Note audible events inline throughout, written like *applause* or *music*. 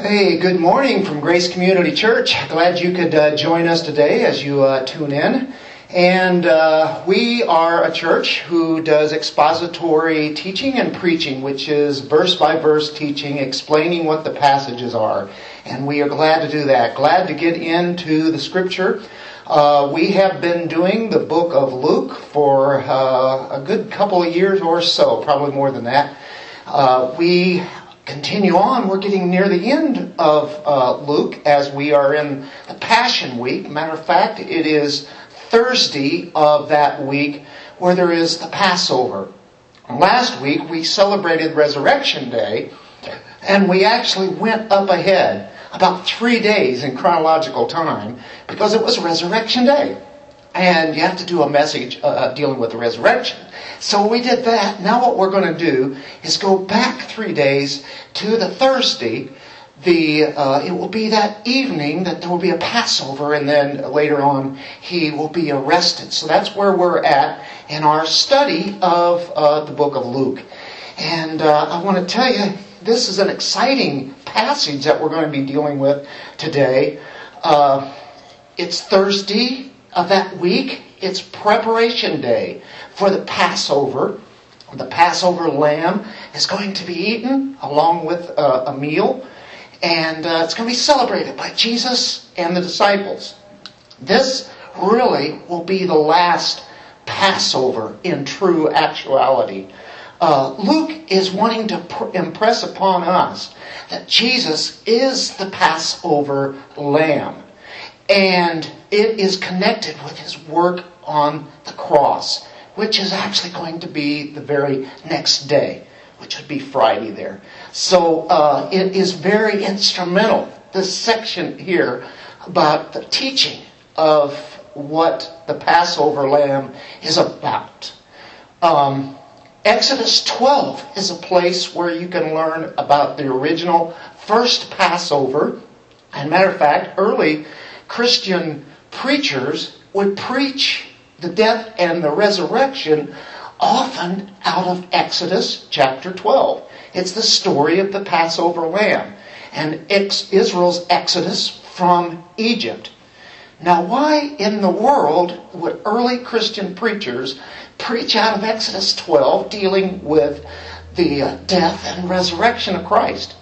Hey, good morning from Grace Community Church. Glad you could uh, join us today as you uh, tune in. And uh, we are a church who does expository teaching and preaching, which is verse by verse teaching, explaining what the passages are. And we are glad to do that. Glad to get into the scripture. Uh, we have been doing the book of Luke for uh, a good couple of years or so, probably more than that. Uh, we continue on. We're getting near the end of uh, Luke as we are in the Passion Week. Matter of fact, it is Thursday of that week where there is the Passover. Last week we celebrated Resurrection Day and we actually went up ahead about three days in chronological time because it was Resurrection Day. And you have to do a message uh, dealing with the resurrection. So we did that. Now what we're going to do is go back three days to the Thursday. The uh, it will be that evening that there will be a Passover, and then later on he will be arrested. So that's where we're at in our study of uh, the book of Luke. And uh, I want to tell you, this is an exciting passage that we're going to be dealing with today. Uh, it's Thursday of that week. It's preparation day for the Passover. The Passover lamb is going to be eaten along with uh, a meal, and uh, it's going to be celebrated by Jesus and the disciples. This really will be the last Passover in true actuality. Uh, Luke is wanting to pr- impress upon us that Jesus is the Passover lamb. And it is connected with his work on the cross, which is actually going to be the very next day, which would be Friday there. So uh, it is very instrumental, this section here, about the teaching of what the Passover lamb is about. Um, Exodus 12 is a place where you can learn about the original first Passover. And matter of fact, early Christian preachers would preach the death and the resurrection often out of Exodus chapter 12. It's the story of the Passover lamb and Israel's exodus from Egypt. Now, why in the world would early Christian preachers preach out of Exodus 12 dealing with the uh, death and resurrection of Christ?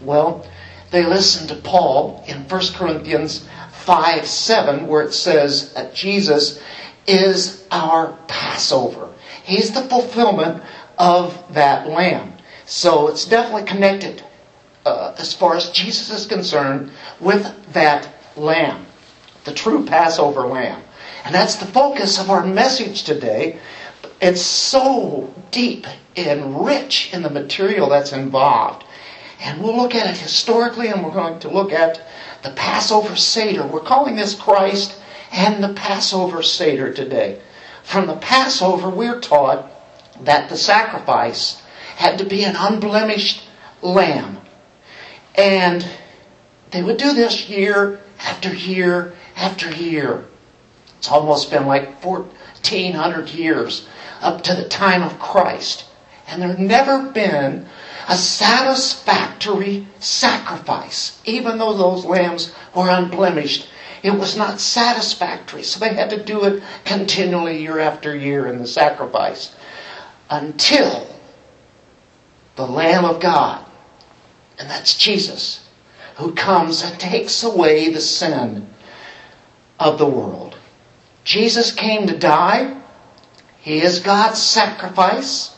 Well, they listened to Paul in 1 Corinthians 5 7, where it says that Jesus is our Passover. He's the fulfillment of that lamb. So it's definitely connected uh, as far as Jesus is concerned with that lamb, the true Passover lamb. And that's the focus of our message today. It's so deep and rich in the material that's involved. And we'll look at it historically and we're going to look at the Passover Seder. We're calling this Christ and the Passover Seder today. From the Passover, we're taught that the sacrifice had to be an unblemished lamb. And they would do this year after year after year. It's almost been like 1400 years up to the time of Christ. And there never been a satisfactory sacrifice. Even though those lambs were unblemished, it was not satisfactory. So they had to do it continually year after year in the sacrifice until the Lamb of God, and that's Jesus, who comes and takes away the sin of the world. Jesus came to die. He is God's sacrifice.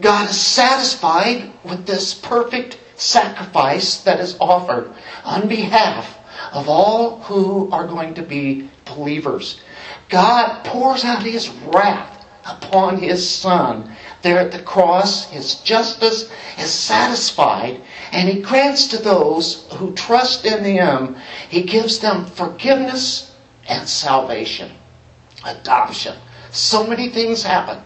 God is satisfied with this perfect sacrifice that is offered on behalf of all who are going to be believers. God pours out his wrath upon his son there at the cross. His justice is satisfied and he grants to those who trust in him, he gives them forgiveness and salvation, adoption. So many things happen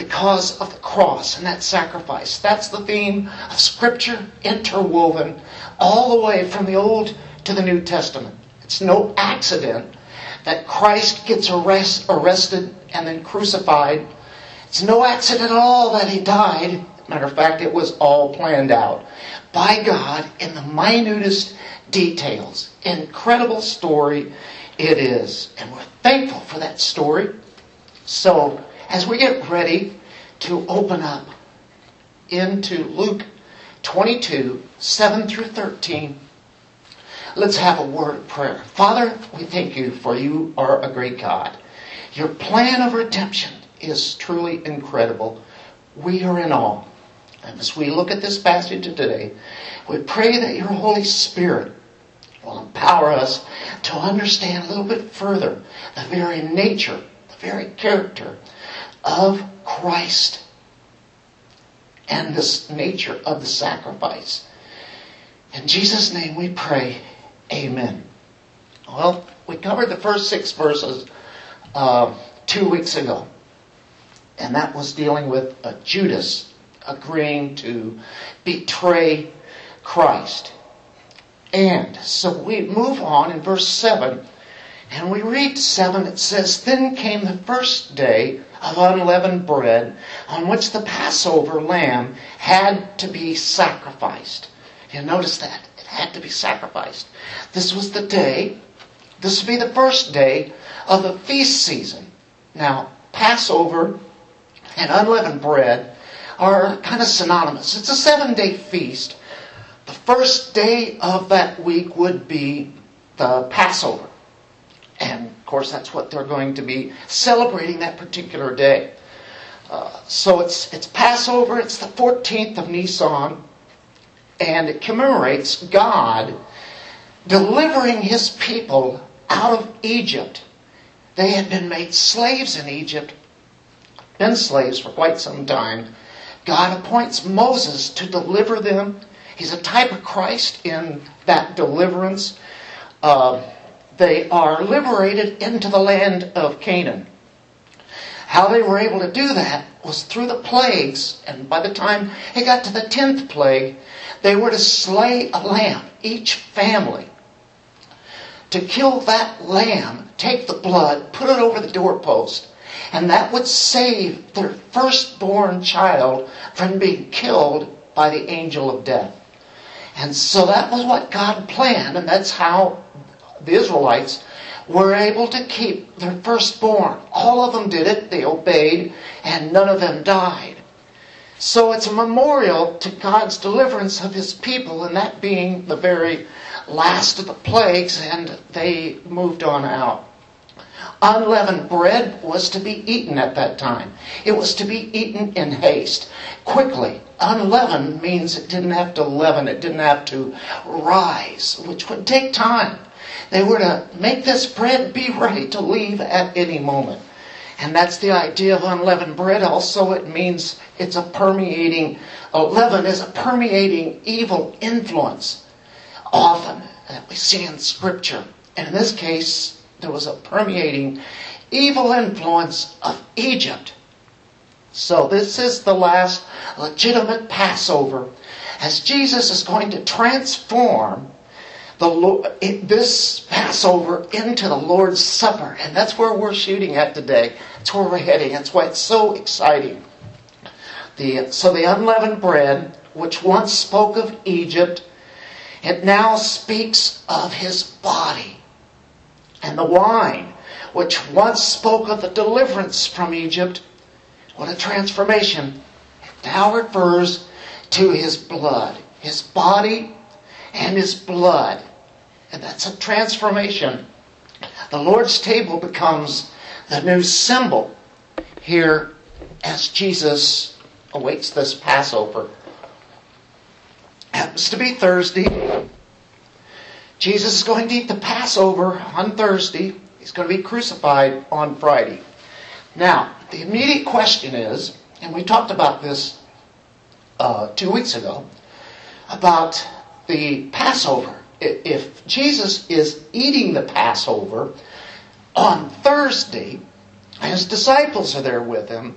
because of the cross and that sacrifice. That's the theme of Scripture interwoven all the way from the Old to the New Testament. It's no accident that Christ gets arrest, arrested and then crucified. It's no accident at all that he died. Matter of fact, it was all planned out by God in the minutest details. Incredible story it is. And we're thankful for that story. So, as we get ready to open up into Luke 22, 7 through 13, let's have a word of prayer. Father, we thank you for you are a great God. Your plan of redemption is truly incredible. We are in awe. And as we look at this passage today, we pray that your Holy Spirit will empower us to understand a little bit further the very nature, the very character of Christ and this nature of the sacrifice. In Jesus' name we pray, Amen. Well, we covered the first six verses uh, two weeks ago, and that was dealing with uh, Judas agreeing to betray Christ. And so we move on in verse 7, and we read 7, it says, Then came the first day of unleavened bread on which the Passover lamb had to be sacrificed. You notice that. It had to be sacrificed. This was the day, this would be the first day of the feast season. Now, Passover and unleavened bread are kind of synonymous. It's a seven day feast. The first day of that week would be the Passover. And of course, that's what they're going to be celebrating that particular day. Uh, so it's, it's Passover, it's the 14th of Nisan, and it commemorates God delivering his people out of Egypt. They had been made slaves in Egypt, been slaves for quite some time. God appoints Moses to deliver them. He's a type of Christ in that deliverance. Uh, they are liberated into the land of Canaan. How they were able to do that was through the plagues, and by the time it got to the tenth plague, they were to slay a lamb, each family. To kill that lamb, take the blood, put it over the doorpost, and that would save their firstborn child from being killed by the angel of death. And so that was what God planned, and that's how the Israelites were able to keep their firstborn. All of them did it, they obeyed, and none of them died. So it's a memorial to God's deliverance of his people, and that being the very last of the plagues, and they moved on out. Unleavened bread was to be eaten at that time. It was to be eaten in haste, quickly. Unleavened means it didn't have to leaven, it didn't have to rise, which would take time. They were to make this bread be ready to leave at any moment. And that's the idea of unleavened bread. Also, it means it's a permeating, uh, leaven is a permeating evil influence. Often, that we see in Scripture. And in this case, there was a permeating evil influence of Egypt. So this is the last legitimate Passover as Jesus is going to transform the Lord, this Passover into the Lord's Supper. And that's where we're shooting at today. That's where we're heading. That's why it's so exciting. The, so the unleavened bread, which once spoke of Egypt, it now speaks of his body. And the wine, which once spoke of the deliverance from Egypt, what a transformation, it now refers to his blood. His body and his blood. And that's a transformation. The Lord's table becomes the new symbol here as Jesus awaits this Passover. Happens to be Thursday. Jesus is going to eat the Passover on Thursday. He's going to be crucified on Friday. Now, the immediate question is, and we talked about this uh, two weeks ago, about the Passover if Jesus is eating the Passover on Thursday, his disciples are there with him,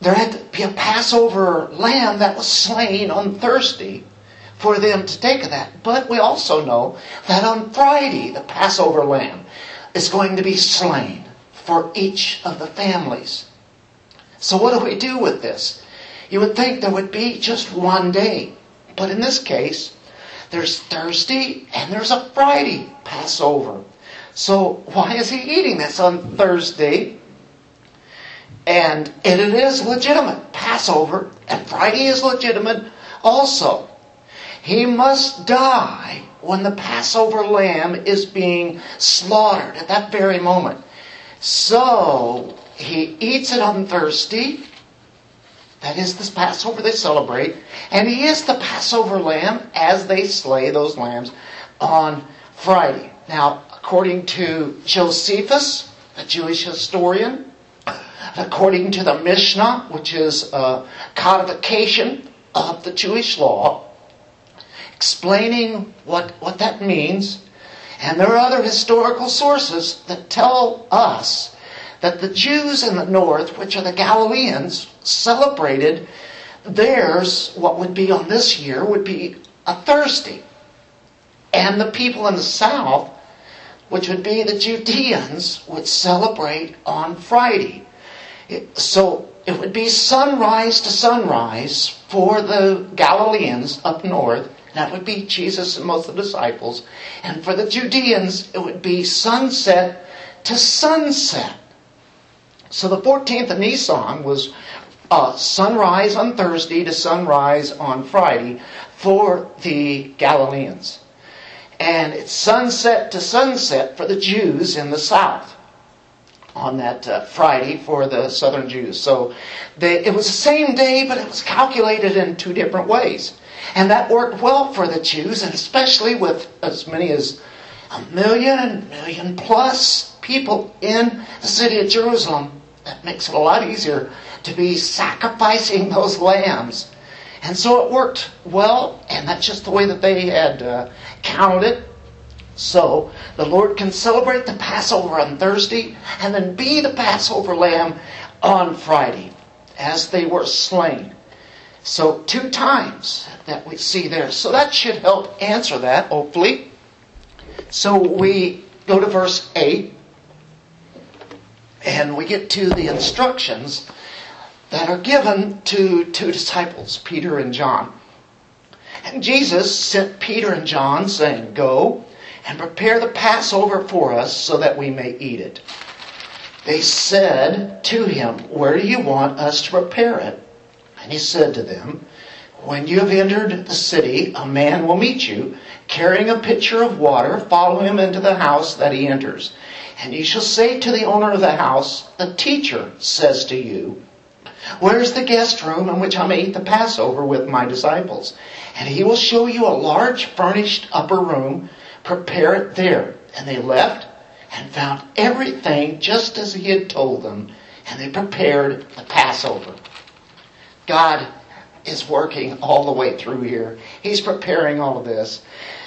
there had to be a Passover lamb that was slain on Thursday for them to take of that. But we also know that on Friday, the Passover lamb is going to be slain for each of the families. So what do we do with this? You would think there would be just one day. But in this case, there's Thursday and there's a Friday Passover. So why is he eating this on Thursday? And it is legitimate. Passover and Friday is legitimate also. He must die when the Passover lamb is being slaughtered at that very moment. So he eats it on Thursday. That is the Passover they celebrate. And he is the Passover lamb as they slay those lambs on Friday. Now, according to Josephus, a Jewish historian, according to the Mishnah, which is a codification of the Jewish law, explaining what, what that means. And there are other historical sources that tell us that the Jews in the north, which are the Galileans, celebrated theirs, what would be on this year, would be a Thursday. And the people in the south, which would be the Judeans, would celebrate on Friday. So it would be sunrise to sunrise for the Galileans up north. That would be Jesus and most of the disciples. And for the Judeans, it would be sunset to sunset. So the 14th of Nisan was uh, sunrise on Thursday to sunrise on Friday for the Galileans. And it's sunset to sunset for the Jews in the south on that uh, Friday for the southern Jews. So they, it was the same day, but it was calculated in two different ways. And that worked well for the Jews, and especially with as many as a million, million plus people in the city of Jerusalem that makes it a lot easier to be sacrificing those lambs. And so it worked well, and that's just the way that they had uh, counted it. So the Lord can celebrate the Passover on Thursday and then be the Passover lamb on Friday as they were slain. So two times that we see there. So that should help answer that, hopefully. So we go to verse 8 and we get to the instructions that are given to two disciples, Peter and John. And Jesus sent Peter and John, saying, Go and prepare the Passover for us so that we may eat it. They said to him, Where do you want us to prepare it? And he said to them, When you have entered the city, a man will meet you, carrying a pitcher of water. Follow him into the house that he enters. And you shall say to the owner of the house, The teacher says to you, Where's the guest room in which I may eat the Passover with my disciples? And he will show you a large furnished upper room. Prepare it there. And they left and found everything just as he had told them. And they prepared the Passover. God is working all the way through here. He's preparing all of this.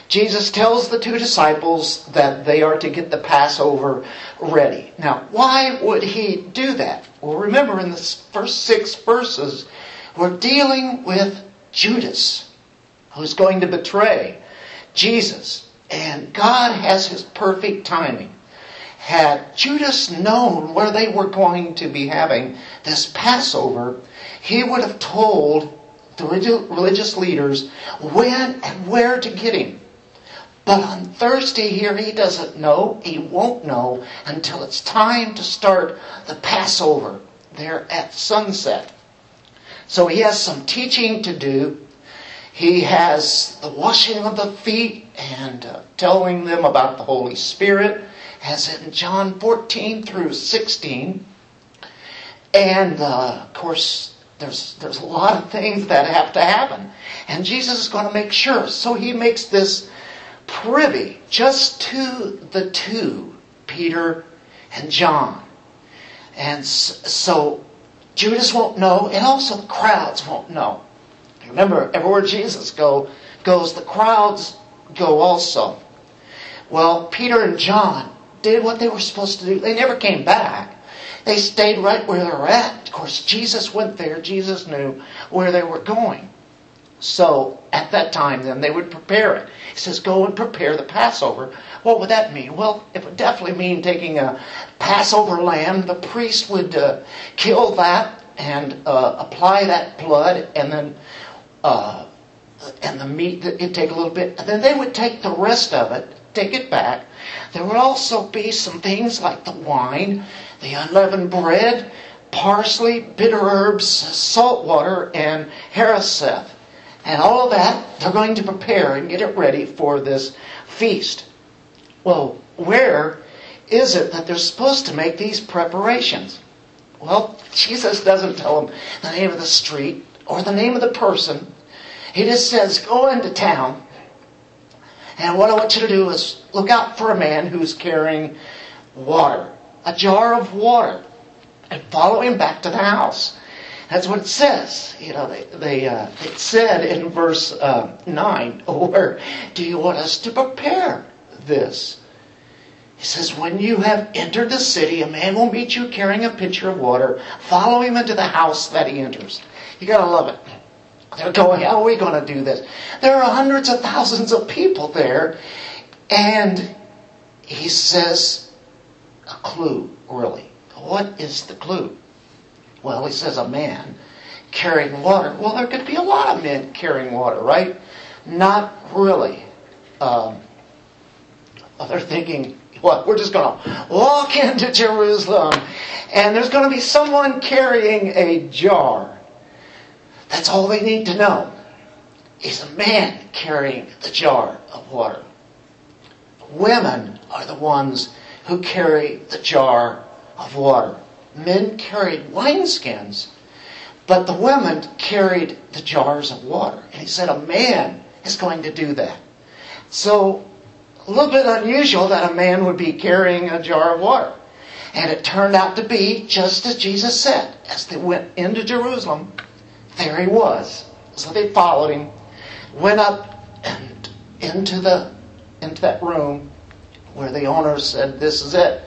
Jesus tells the two disciples that they are to get the Passover ready. Now, why would he do that? Well, remember in the first six verses, we're dealing with Judas, who's going to betray Jesus. And God has his perfect timing. Had Judas known where they were going to be having this Passover, he would have told the religious leaders when and where to get him. But on Thursday here, he doesn't know. He won't know until it's time to start the Passover there at sunset. So he has some teaching to do. He has the washing of the feet and uh, telling them about the Holy Spirit, as in John 14 through 16. And uh, of course, there's, there's a lot of things that have to happen. And Jesus is going to make sure. So he makes this privy just to the two, Peter and John. And so Judas won't know, and also the crowds won't know. Remember, everywhere Jesus go, goes, the crowds go also. Well, Peter and John did what they were supposed to do. They never came back. They stayed right where they were at. Of course, Jesus went there. Jesus knew where they were going. So at that time, then they would prepare it. He says, Go and prepare the Passover. What would that mean? Well, it would definitely mean taking a Passover lamb. The priest would uh, kill that and uh, apply that blood, and then uh, and the meat that it take a little bit, and then they would take the rest of it, take it back. There would also be some things like the wine, the unleavened bread, parsley, bitter herbs, salt water, and haroseth. And all of that they're going to prepare and get it ready for this feast. Well, where is it that they're supposed to make these preparations? Well, *laughs* Jesus doesn't tell them the name of the street or the name of the person. He just says, go into town. And what I want you to do is look out for a man who's carrying water, a jar of water, and follow him back to the house. That's what it says. You know, they, they uh, it said in verse uh, 9, *laughs* where do you want us to prepare this? He says, When you have entered the city, a man will meet you carrying a pitcher of water. Follow him into the house that he enters. You gotta love it. They're going, How are we gonna do this? There are hundreds of thousands of people there. And he says, A clue, really. What is the clue? Well, he says, A man carrying water. Well, there could be a lot of men carrying water, right? Not really. Um, they're thinking, what? We're just going to walk *laughs* into Jerusalem and there's going to be someone carrying a jar. That's all they need to know. Is a man carrying the jar of water. Women are the ones who carry the jar of water. Men carried wineskins, but the women carried the jars of water. And he said a man is going to do that. So a little bit unusual that a man would be carrying a jar of water. And it turned out to be just as Jesus said. As they went into Jerusalem, there he was. So they followed him, went up and into the into that room where the owner said, "This is it,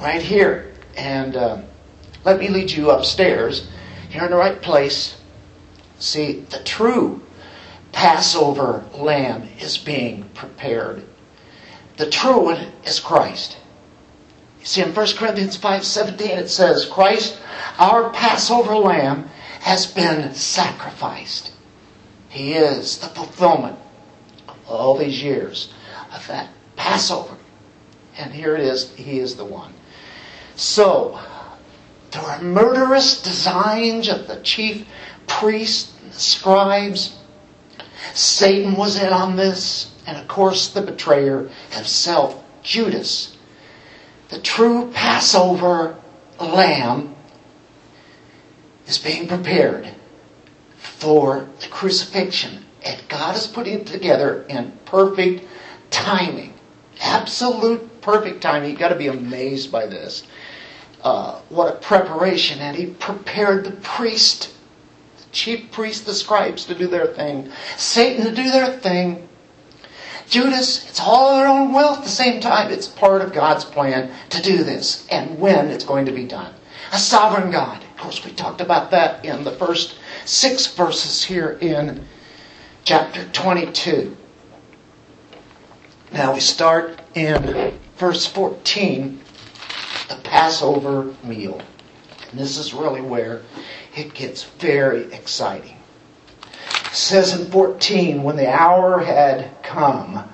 right here." And uh, let me lead you upstairs. You're in the right place. See, the true Passover lamb is being prepared the true one is Christ. You see, in 1 Corinthians 5.17 it says, Christ, our Passover lamb, has been sacrificed. He is the fulfillment of all these years of that Passover. And here it is, he is the one. So, there were murderous designs of the chief priests and the scribes. Satan was in on this and of course the betrayer himself, Judas. The true Passover lamb is being prepared for the crucifixion. And God is putting it together in perfect timing. Absolute perfect timing. You've got to be amazed by this. Uh, what a preparation. And he prepared the priest, the chief priest, the scribes to do their thing, Satan to do their thing, Judas, it's all their own will at the same time. It's part of God's plan to do this and when it's going to be done. A sovereign God. Of course, we talked about that in the first six verses here in chapter 22. Now we start in verse 14, the Passover meal. And this is really where it gets very exciting It says in 14, when the hour had come,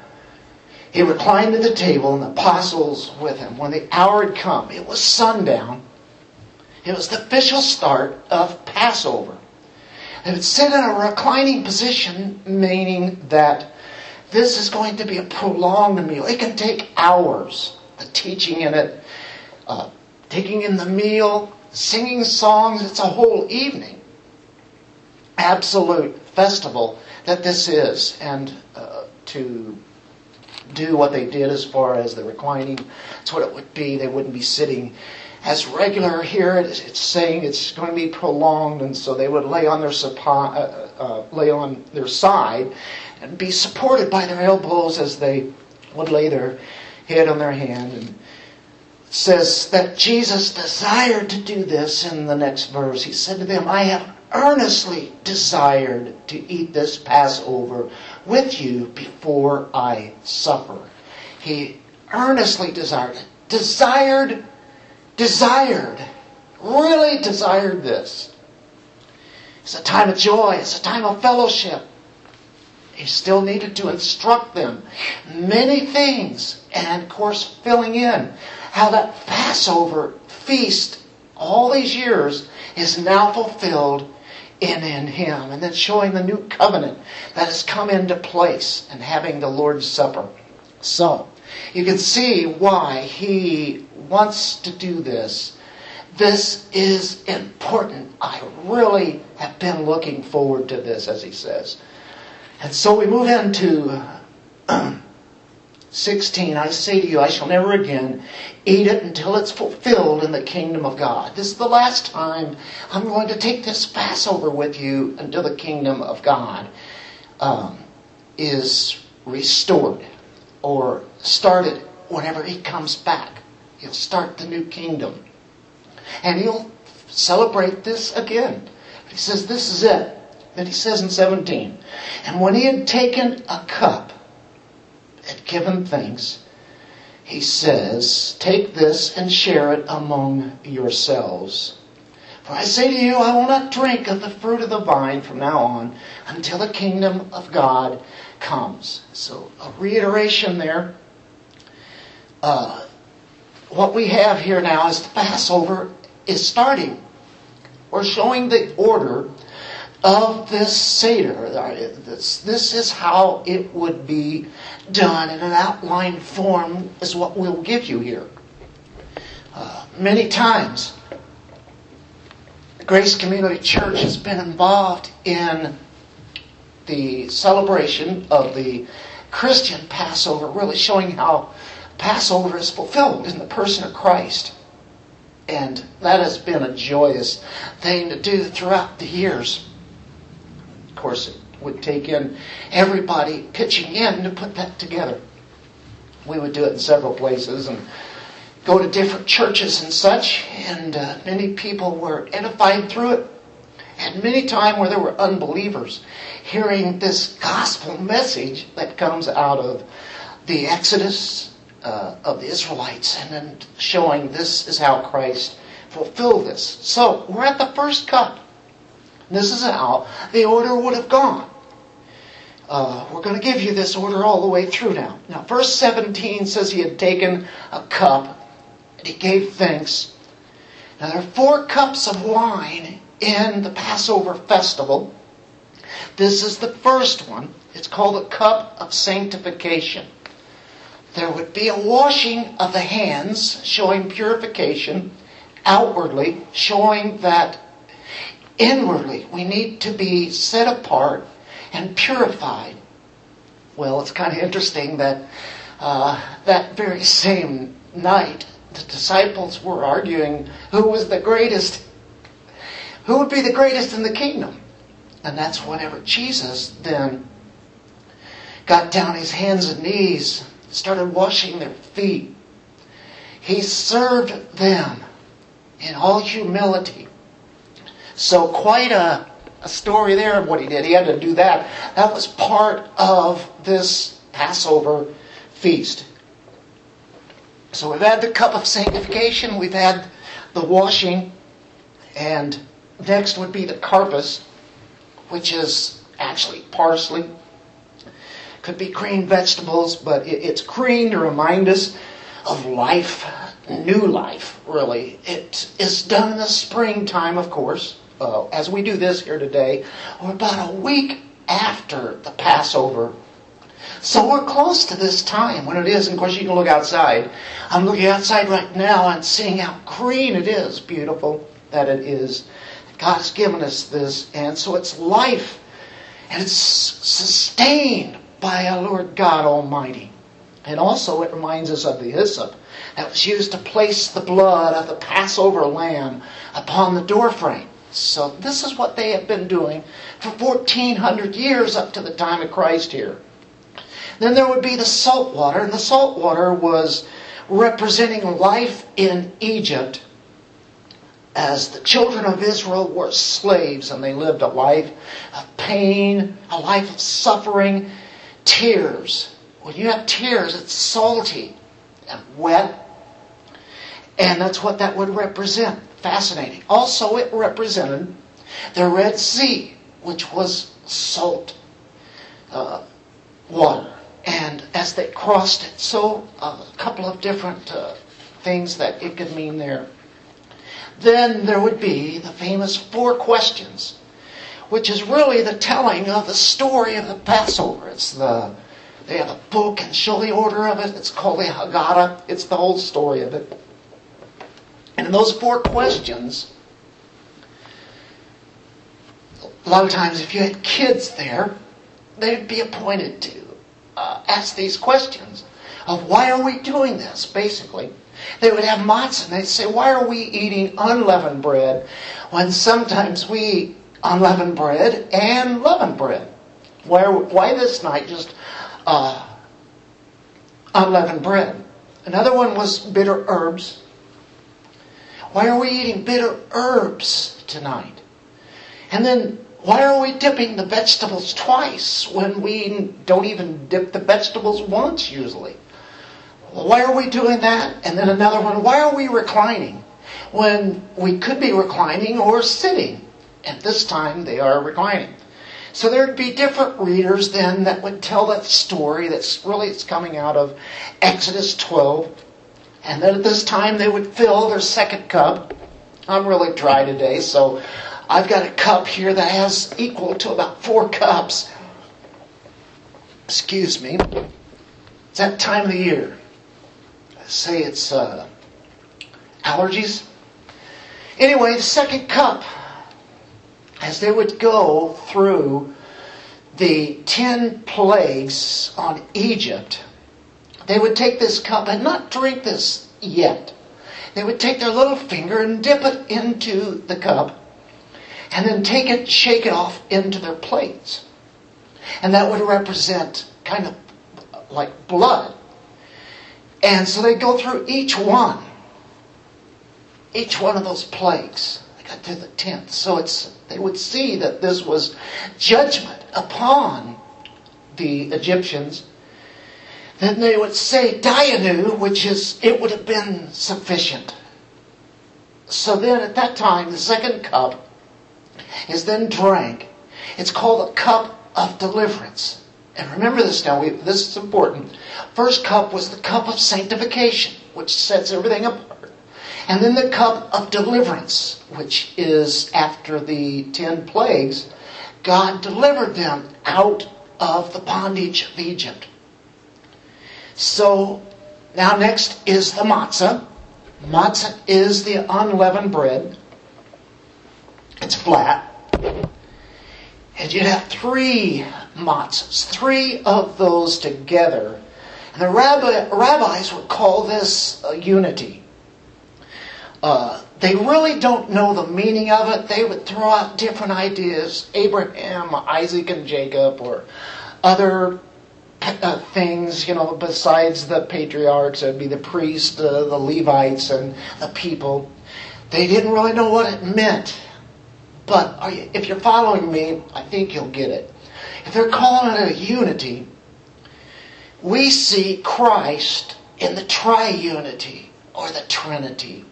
he reclined at the table and the apostles with him. When the hour had come, it was sundown. It was the official start of Passover. They would sit in a reclining position, meaning that this is going to be a prolonged meal. It can take hours. The teaching in it, uh, taking in the meal, singing songs, it's a whole evening. Absolute festival that this is and uh, to do what they did as far as the reclining. That's what it would be. They wouldn't be sitting as regular here. It's saying it's going to be prolonged, and so they would lay on their suppo- uh, uh, lay on their side and be supported by their elbows as they would lay their head on their hand. And says that Jesus desired to do this in the next verse. He said to them, "I have earnestly desired to eat this Passover with you before I suffer. He earnestly desired it. Desired, desired, really desired this. It's a time of joy. It's a time of fellowship. He still needed to instruct them many things. And of course, filling in how that Passover feast all these years is now fulfilled in, in Him. And then showing the new covenant that has come into place and having the Lord's Supper. So, you can see why He wants to do this. This is important. I really have been looking forward to this, as He says. And so we move into *clears throat* 16. I say to you, I shall never again eat it until it's fulfilled in the kingdom of God. This is the last time I'm going to take this Passover with you until the kingdom of God um, is restored or started whenever He comes back. He'll start the new kingdom. And He'll celebrate this again. He says, This is it that he says in 17. And when he had taken a cup, had given thanks, he says, Take this and share it among yourselves. For I say to you, I will not drink of the fruit of the vine from now on until the kingdom of God comes. So, a reiteration there. Uh, what we have here now is the Passover is starting. We're showing the order of this Seder. This, this is how it would be done in an outline form, is what we'll give you here. Uh, many times, Grace Community Church has been involved in the celebration of the Christian Passover, really showing how Passover is fulfilled in the person of Christ. And that has been a joyous thing to do throughout the years course, it would take in everybody pitching in to put that together. We would do it in several places and go to different churches and such, and uh, many people were edified through it. And many times where there were unbelievers hearing this gospel message that comes out of the Exodus uh, of the Israelites and then showing this is how Christ fulfilled this. So we're at the first cup. This is how the order would have gone. Uh, we're going to give you this order all the way through now. Now, verse 17 says he had taken a cup and he gave thanks. Now, there are four cups of wine in the Passover festival. This is the first one. It's called the cup of sanctification. There would be a washing of the hands, showing purification, outwardly, showing that inwardly. We need to be set apart and purified. Well, it's kind of interesting that uh, that very same night, the disciples were arguing who was the greatest, who would be the greatest in the kingdom. And that's whenever Jesus then got down his hands and knees, started washing their feet. He served them in all humility so quite a, a story there of what he did. He had to do that. That was part of this Passover feast. So we've had the cup of sanctification, we've had the washing, and next would be the karpas, which is actually parsley. Could be green vegetables, but it's green to remind us of life, new life, really. It is done in the springtime, of course uh, as we do this here today, we're about a week after the Passover. So we're close to this time when it is. And of course, you can look outside. I'm looking outside right now and seeing how green it is. Beautiful that it is. God has given us this. And so it's life. And it's sustained by our Lord God Almighty. And also it reminds us of the hyssop that was used to place the blood of the Passover lamb upon the doorframe. So this is what they have been doing for 1400 years up to the time of Christ here. Then there would be the salt water, and the salt water was representing life in Egypt as the children of Israel were slaves and they lived a life of pain, a life of suffering, tears. When you have tears, it's salty and wet, and that's what that would represent fascinating. Also, it represented The Red Sea, which was salt uh, water. And as they crossed it, so uh, a couple of different uh, things that it could mean there. Then there would be the famous four questions, which is really the telling of the story of the Passover. It's the they have a book and show the order of it. It's called the Haggadah. It's the whole story of it. And in those four questions, a lot of times if you had kids there, they'd be appointed to uh, ask these questions of why are we doing this, basically. They would have matzah and they'd say, why are we eating unleavened bread when sometimes we eat unleavened bread and leavened bread? Why, why this night just uh, unleavened bread. Another one was bitter herbs. Why are we eating bitter herbs tonight? And then why are we dipping the vegetables twice when we don't even dip the vegetables once usually? Why are we doing that? And then another one, why are we reclining when we could be reclining or sitting? At this time, they are reclining. So there'd be different readers then that would tell that story that's really it's coming out of Exodus 12. And then at this time they would fill their second cup. I'm really dry today, so I've got a cup here that has equal to about four cups. Excuse me. It's that time of the year. I say it's uh, allergies. Anyway, the second cup as they would go through the ten plagues on Egypt, they would take this cup and not drink this yet. They would take their little finger and dip it into the cup and then take it, shake it off into their plates. And that would represent kind of like blood. And so they go through each one, each one of those plagues They got to the tenth. So it's they would see that this was judgment upon the Egyptians. Then they would say Dayenu, which is it would have been sufficient. So then at that time, the second cup is then drank. It's called a cup of deliverance. And remember this now, we, this is important. First cup was the cup of sanctification, which sets everything apart. And then the cup of deliverance, which is after the ten plagues, God delivered them out of the bondage of Egypt. So now next is the matzah. Matzah is the unleavened bread. It's flat. And you'd have three matzahs, three of those together. And the rabbi, rabbis would call this unity. Uh, they really don't know the meaning of it. They would throw out different ideas Abraham, Isaac, and Jacob, or other uh, things, you know, besides the patriarchs. It would be the priests, uh, the Levites, and the people. They didn't really know what it meant. But you, if you're following me, I think you'll get it. If they're calling it a unity, we see Christ in the triunity or the Trinity.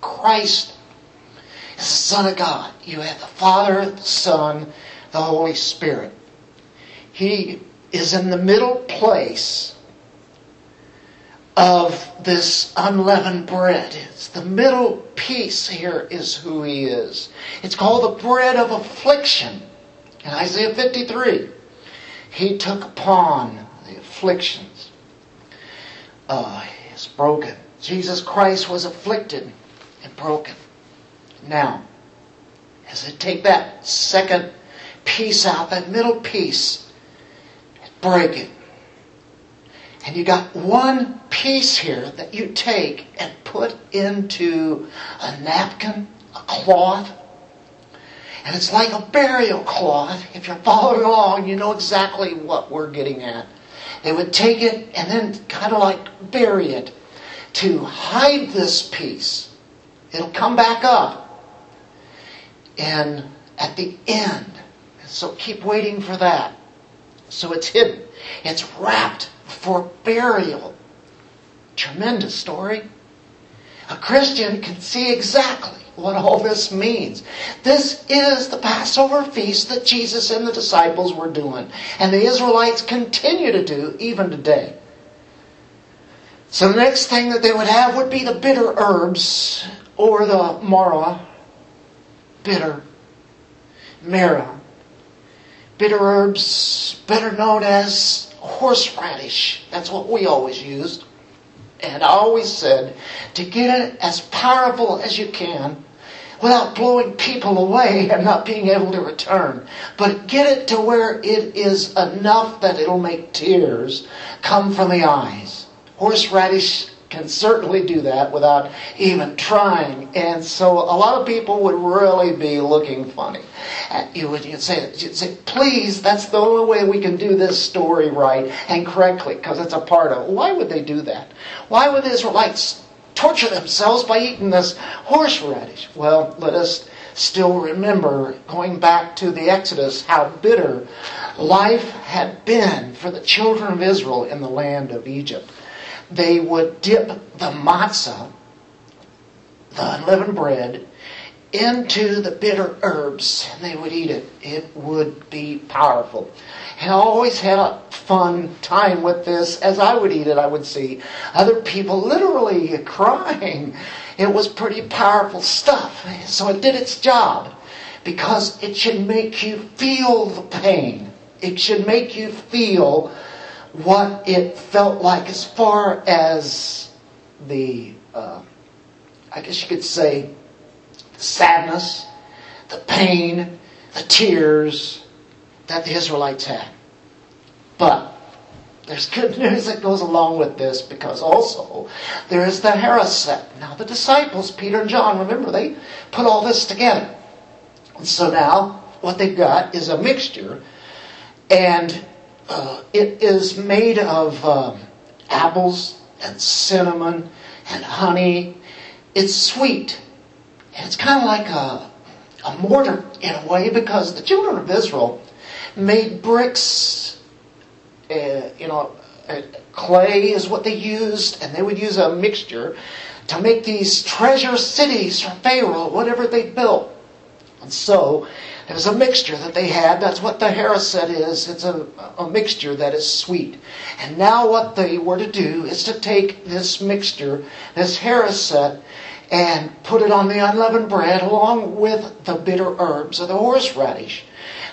Christ is the Son of God. You have the Father, the Son, the Holy Spirit. He is in the middle place of this unleavened bread. It's the middle piece here is who he is. It's called the bread of affliction. In Isaiah 53, he took upon the afflictions. Uh, is broken. Jesus Christ was afflicted and broken. Now, as I take that second piece out, that middle piece, break it. And you got one piece here that you take and put into a napkin, a cloth. And it's like a burial cloth. If you're following along, you know exactly what we're getting at. They would take it and then kind of like bury it to hide this piece It'll come back up. And at the end, so keep waiting for that. So it's hidden. It's wrapped for burial. Tremendous story. A Christian can see exactly what all this means. This is the Passover feast that Jesus and the disciples were doing, and the Israelites continue to do even today. So the next thing that they would have would be the bitter herbs or the marah, bitter, marah. Bitter herbs, better known as horseradish. That's what we always used. And I always said to get it as powerful as you can without blowing people away *laughs* and not being able to return. But get it to where it is enough that it'll make tears come from the eyes. Horseradish can certainly do that without even trying. And so a lot of people would really be looking funny. You would you'd say, you'd say, please, that's the only way we can do this story right and correctly, because it's a part of it. Why would they do that? Why would the Israelites torture themselves by eating this horseradish? Well, let us still remember, going back to the Exodus, how bitter life had been for the children of Israel in the land of Egypt. They would dip the matzah, the unleavened bread, into the bitter herbs and they would eat it. It would be powerful. And I always had a fun time with this. As I would eat it, I would see other people literally *laughs* crying. It was pretty powerful stuff. So it did its job because it should make you feel the pain. It should make you feel what it felt like as far as the, uh, I guess you could say, the sadness, the pain, the tears that the Israelites had. But there's good *laughs* news that goes along with this because also there is the Haroset. Now the disciples, Peter and John, remember they put all this together. And so now what they've got is a mixture and uh, it is made of um, apples and cinnamon and honey. It's sweet. And it's kind of like a, a mortar in a way because the children of Israel made bricks, uh, you know, uh, clay is what they used, and they would use a mixture to make these treasure cities for Pharaoh, whatever they built. And so it was a mixture that they had. That's what the Haroset is. It's a, a mixture that is sweet. And now what they were to do is to take this mixture, this Haroset, and put it on the unleavened bread along with the bitter herbs of the horseradish.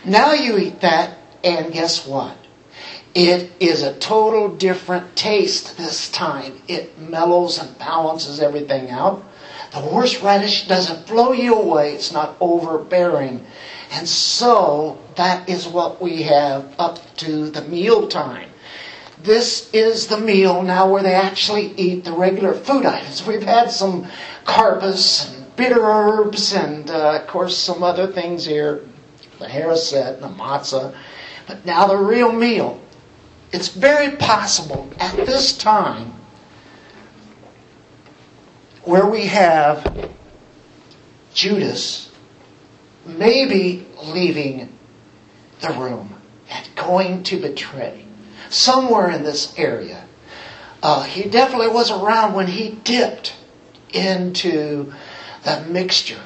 Now you eat that, and guess what? It is a total different taste this time. It mellows and balances everything out. The horseradish doesn't blow you away. It's not overbearing. And so that is what we have up to the meal time. This is the meal now where they actually eat the regular food items. We've had some karpas and bitter herbs and, uh, of course, some other things here, the haroset and the matzah. But now the real meal. It's very possible at this time where we have Judas maybe leaving the room and going to betray somewhere in this area. Uh, he definitely was around when he dipped into the mixture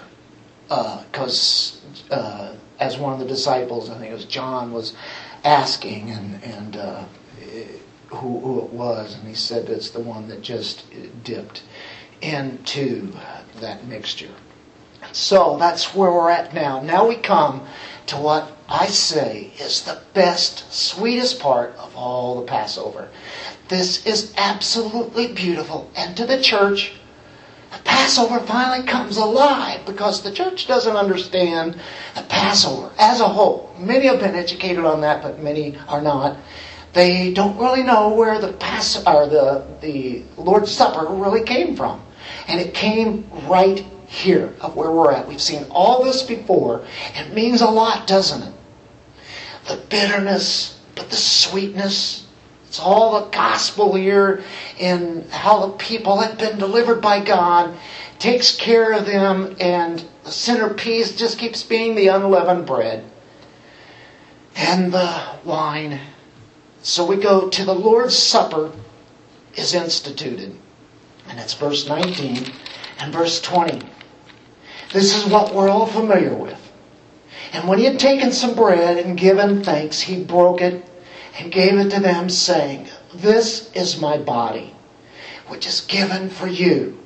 because uh, uh, as one of the disciples, I think it was John, was asking and, and uh, who, who it was, and he said it's the one that just dipped into that mixture. So that's where we're at now. Now we come to what I say is the best, sweetest part of all the Passover. This is absolutely beautiful. And to the church, the Passover finally comes alive because the church doesn't understand the Passover as a whole. Many have been educated on that, but many are not. They don't really know where the Pass or the, the Lord's Supper really came from. And it came right here of where we're at. We've seen all this before. It means a lot, doesn't it? The bitterness, but the sweetness. It's all the gospel here in how the people have been delivered by God, takes care of them, and the centerpiece just keeps being the unleavened bread and the wine. So we go to the Lord's Supper is instituted. And it's verse 19. And verse 20. This is what we're all familiar with. And when he had taken some bread and given thanks, he broke it and gave it to them, saying, This is my body, which is given for you.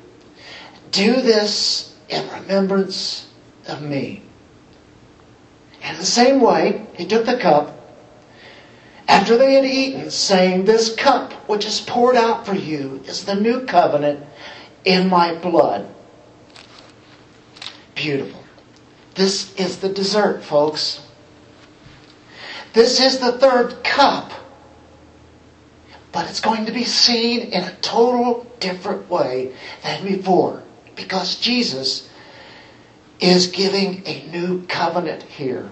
Do this in remembrance of me. And in the same way, he took the cup after they had eaten, saying, This cup which is poured out for you is the new covenant in my blood. Beautiful. This is the dessert, folks. This is the third cup. But it's going to be seen in a total different way than before because Jesus is giving a new covenant here.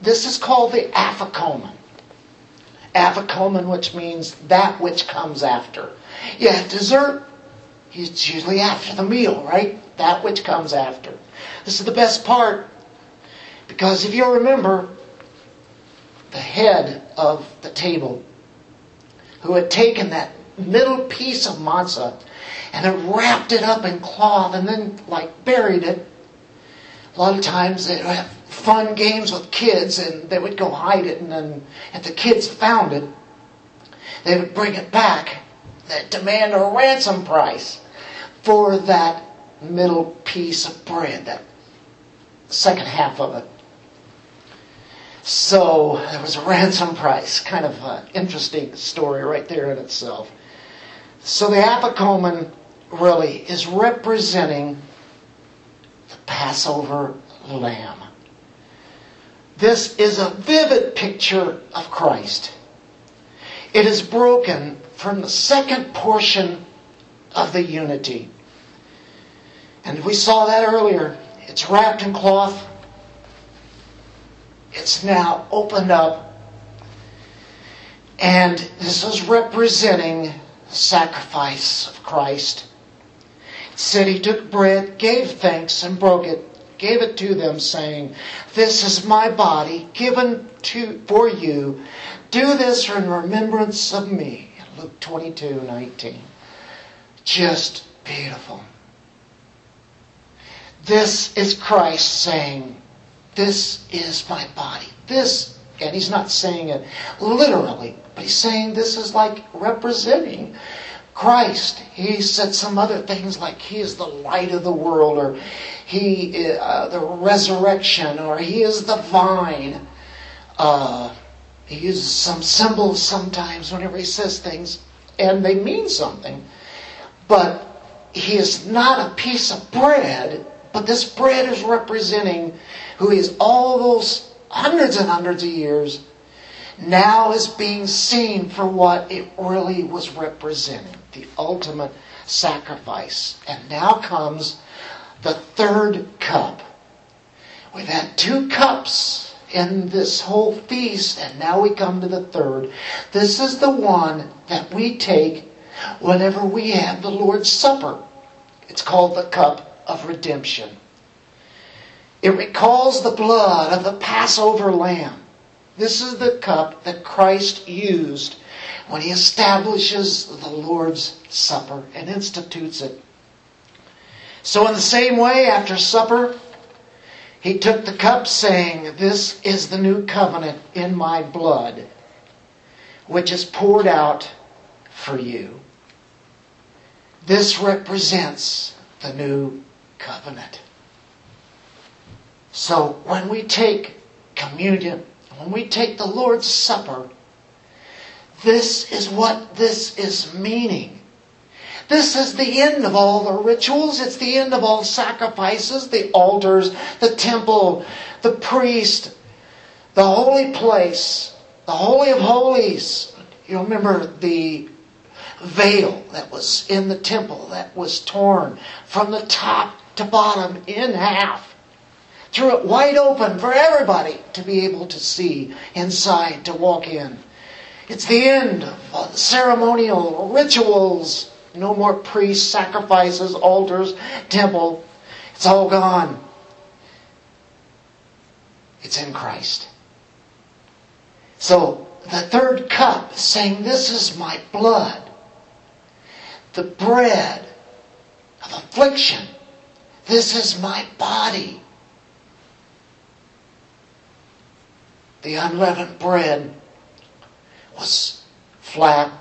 This is called the afikomen. Afikomen, which means that which comes after. Yeah, dessert, it's usually after the meal, right? That which comes after. This is the best part because if you remember, the head of the table, who had taken that middle piece of matzah and had wrapped it up in cloth and then like buried it. A lot of times they would have fun games with kids and they would go hide it and then if the kids found it, they would bring it back and demand a ransom price for that middle piece of bread, that second half of it. So there was a ransom price, kind of an interesting story right there in itself. So the afikomen really is representing Passover lamb. This is a vivid picture of Christ. It is broken from the second portion of the unity. And we saw that earlier. It's wrapped in cloth. It's now opened up. And this is representing the sacrifice of Christ. Said he took bread, gave thanks, and broke it, gave it to them, saying, This is my body given to for you. Do this in remembrance of me. Luke 22, 19. Just beautiful. This is Christ saying, This is my body. This, and he's not saying it literally, but he's saying this is like representing Christ. He said some other things like he is the light of the world, or he uh, the resurrection, or he is the vine. Uh, he uses some symbols sometimes whenever he says things, and they mean something. But he is not a piece of bread but this bread is representing who he is all those hundreds and hundreds of years now is being seen for what it really was representing the ultimate sacrifice. And now comes the third cup. We've had two cups in this whole feast, and now we come to the third. This is the one that we take whenever we have the Lord's Supper. It's called the cup of redemption. It recalls the blood of the Passover lamb. This is the cup that Christ used when he establishes the Lord's Supper and institutes it. So, in the same way, after supper, he took the cup, saying, This is the new covenant in my blood, which is poured out for you. This represents the new covenant. So when we take communion, when we take the Lord's Supper, this is what this is meaning. This is the end of all the rituals. It's the end of all sacrifices, the altars, the temple, the priest, the holy place, the Holy of Holies. You remember the veil that was in the temple that was torn from the top to bottom in half. Threw it wide open for everybody to be able to see inside, to walk in. It's the end of uh, ceremonial rituals. No more priests, sacrifices, altars, temple. It's all gone. It's in Christ. So the third cup saying, This is my blood. The bread of affliction. This is my body. The unleavened bread was flat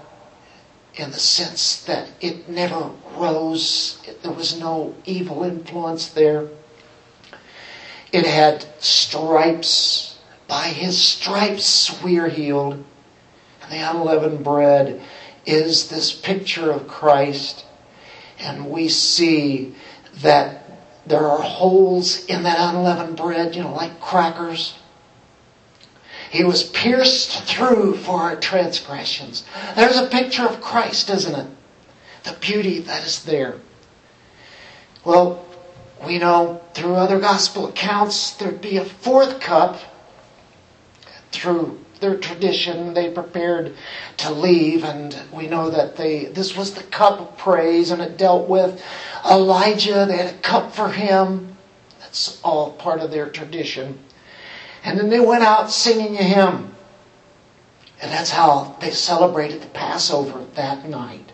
in the sense that it never rose. There was no evil influence there. It had stripes. By his stripes we are healed. And the unleavened bread is this picture of Christ. And we see that there are holes in that unleavened bread, you know, like crackers. He was pierced through for our transgressions. There's a picture of Christ, isn't it? The beauty that is there. Well, we know through other gospel accounts there'd be a fourth cup. Through their tradition, they prepared to leave, and we know that they this was the cup of praise, and it dealt with Elijah. They had a cup for him. That's all part of their tradition. And then they went out singing a hymn. And that's how they celebrated the Passover that night.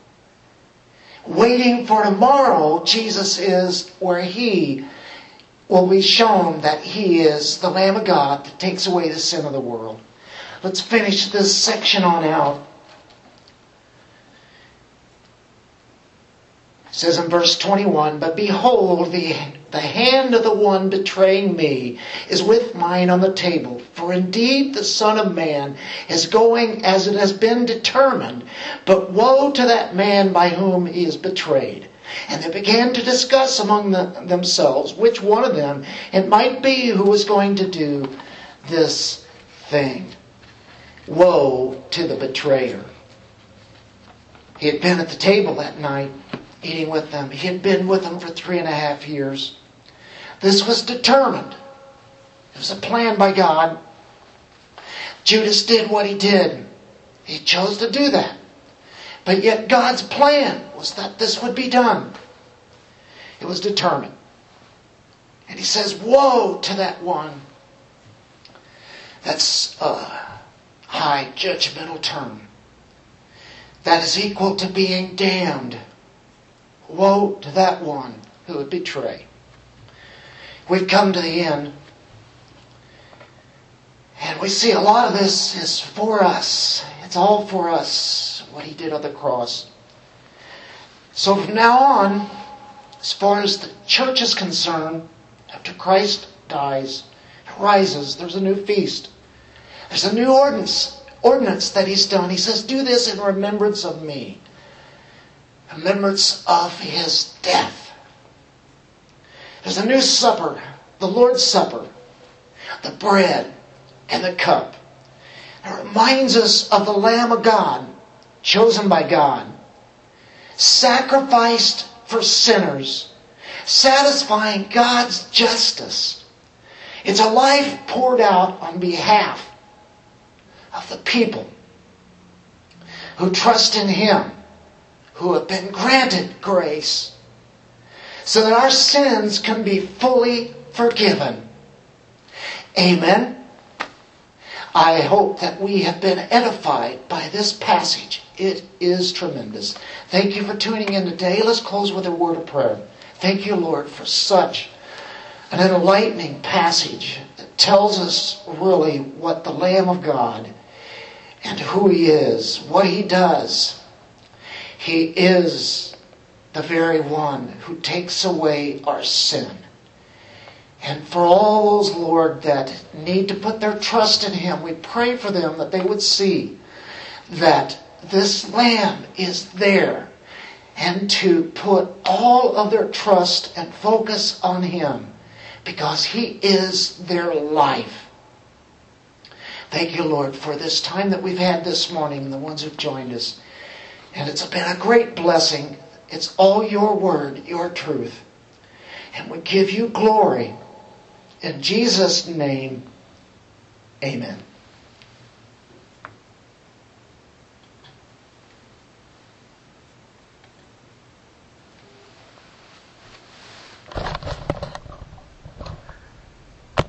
Waiting for tomorrow, Jesus is where he will be shown that he is the Lamb of God that takes away the sin of the world. Let's finish this section on out. Says in verse 21, But behold, the the hand of the one betraying me is with mine on the table. For indeed the Son of Man is going as it has been determined, but woe to that man by whom he is betrayed. And they began to discuss among the, themselves which one of them it might be who was going to do this thing. Woe to the betrayer. He had been at the table that night eating with them. He had been with them for three and a half years. This was determined. It was a plan by God. Judas did what he did. He chose to do that. But yet God's plan was that this would be done. It was determined. And he says, Woe to that one. That's a high judgmental term. That is equal to being damned. Woe to that one who would betray. We've come to the end. And we see a lot of this is for us. It's all for us, what he did on the cross. So from now on, as far as the church is concerned, after Christ dies, rises, there's a new feast. There's a new ordinance, ordinance that he's done. He says, Do this in remembrance of me. Remembrance of his death. There's a new supper, the Lord's Supper, the bread and the cup. It reminds us of the Lamb of God, chosen by God, sacrificed for sinners, satisfying God's justice. It's a life poured out on behalf of the people who trust in Him, who have been granted grace, so that our sins can be fully forgiven. Amen. I hope that we have been edified by this passage. It is tremendous. Thank you for tuning in today. Let's close with a word of prayer. Thank you, Lord, for such an enlightening passage that tells us really what the Lamb of God and who He is, what He does. He is the very one who takes away our sin. And for all those, Lord, that need to put their trust in Him, we pray for them that they would see that this Lamb is there and to put all of their trust and focus on Him because He is their life. Thank you, Lord, for this time that we've had this morning and the ones who've joined us. And it's been a great blessing. It's all your word, your truth. And we give you glory. In Jesus' name, amen.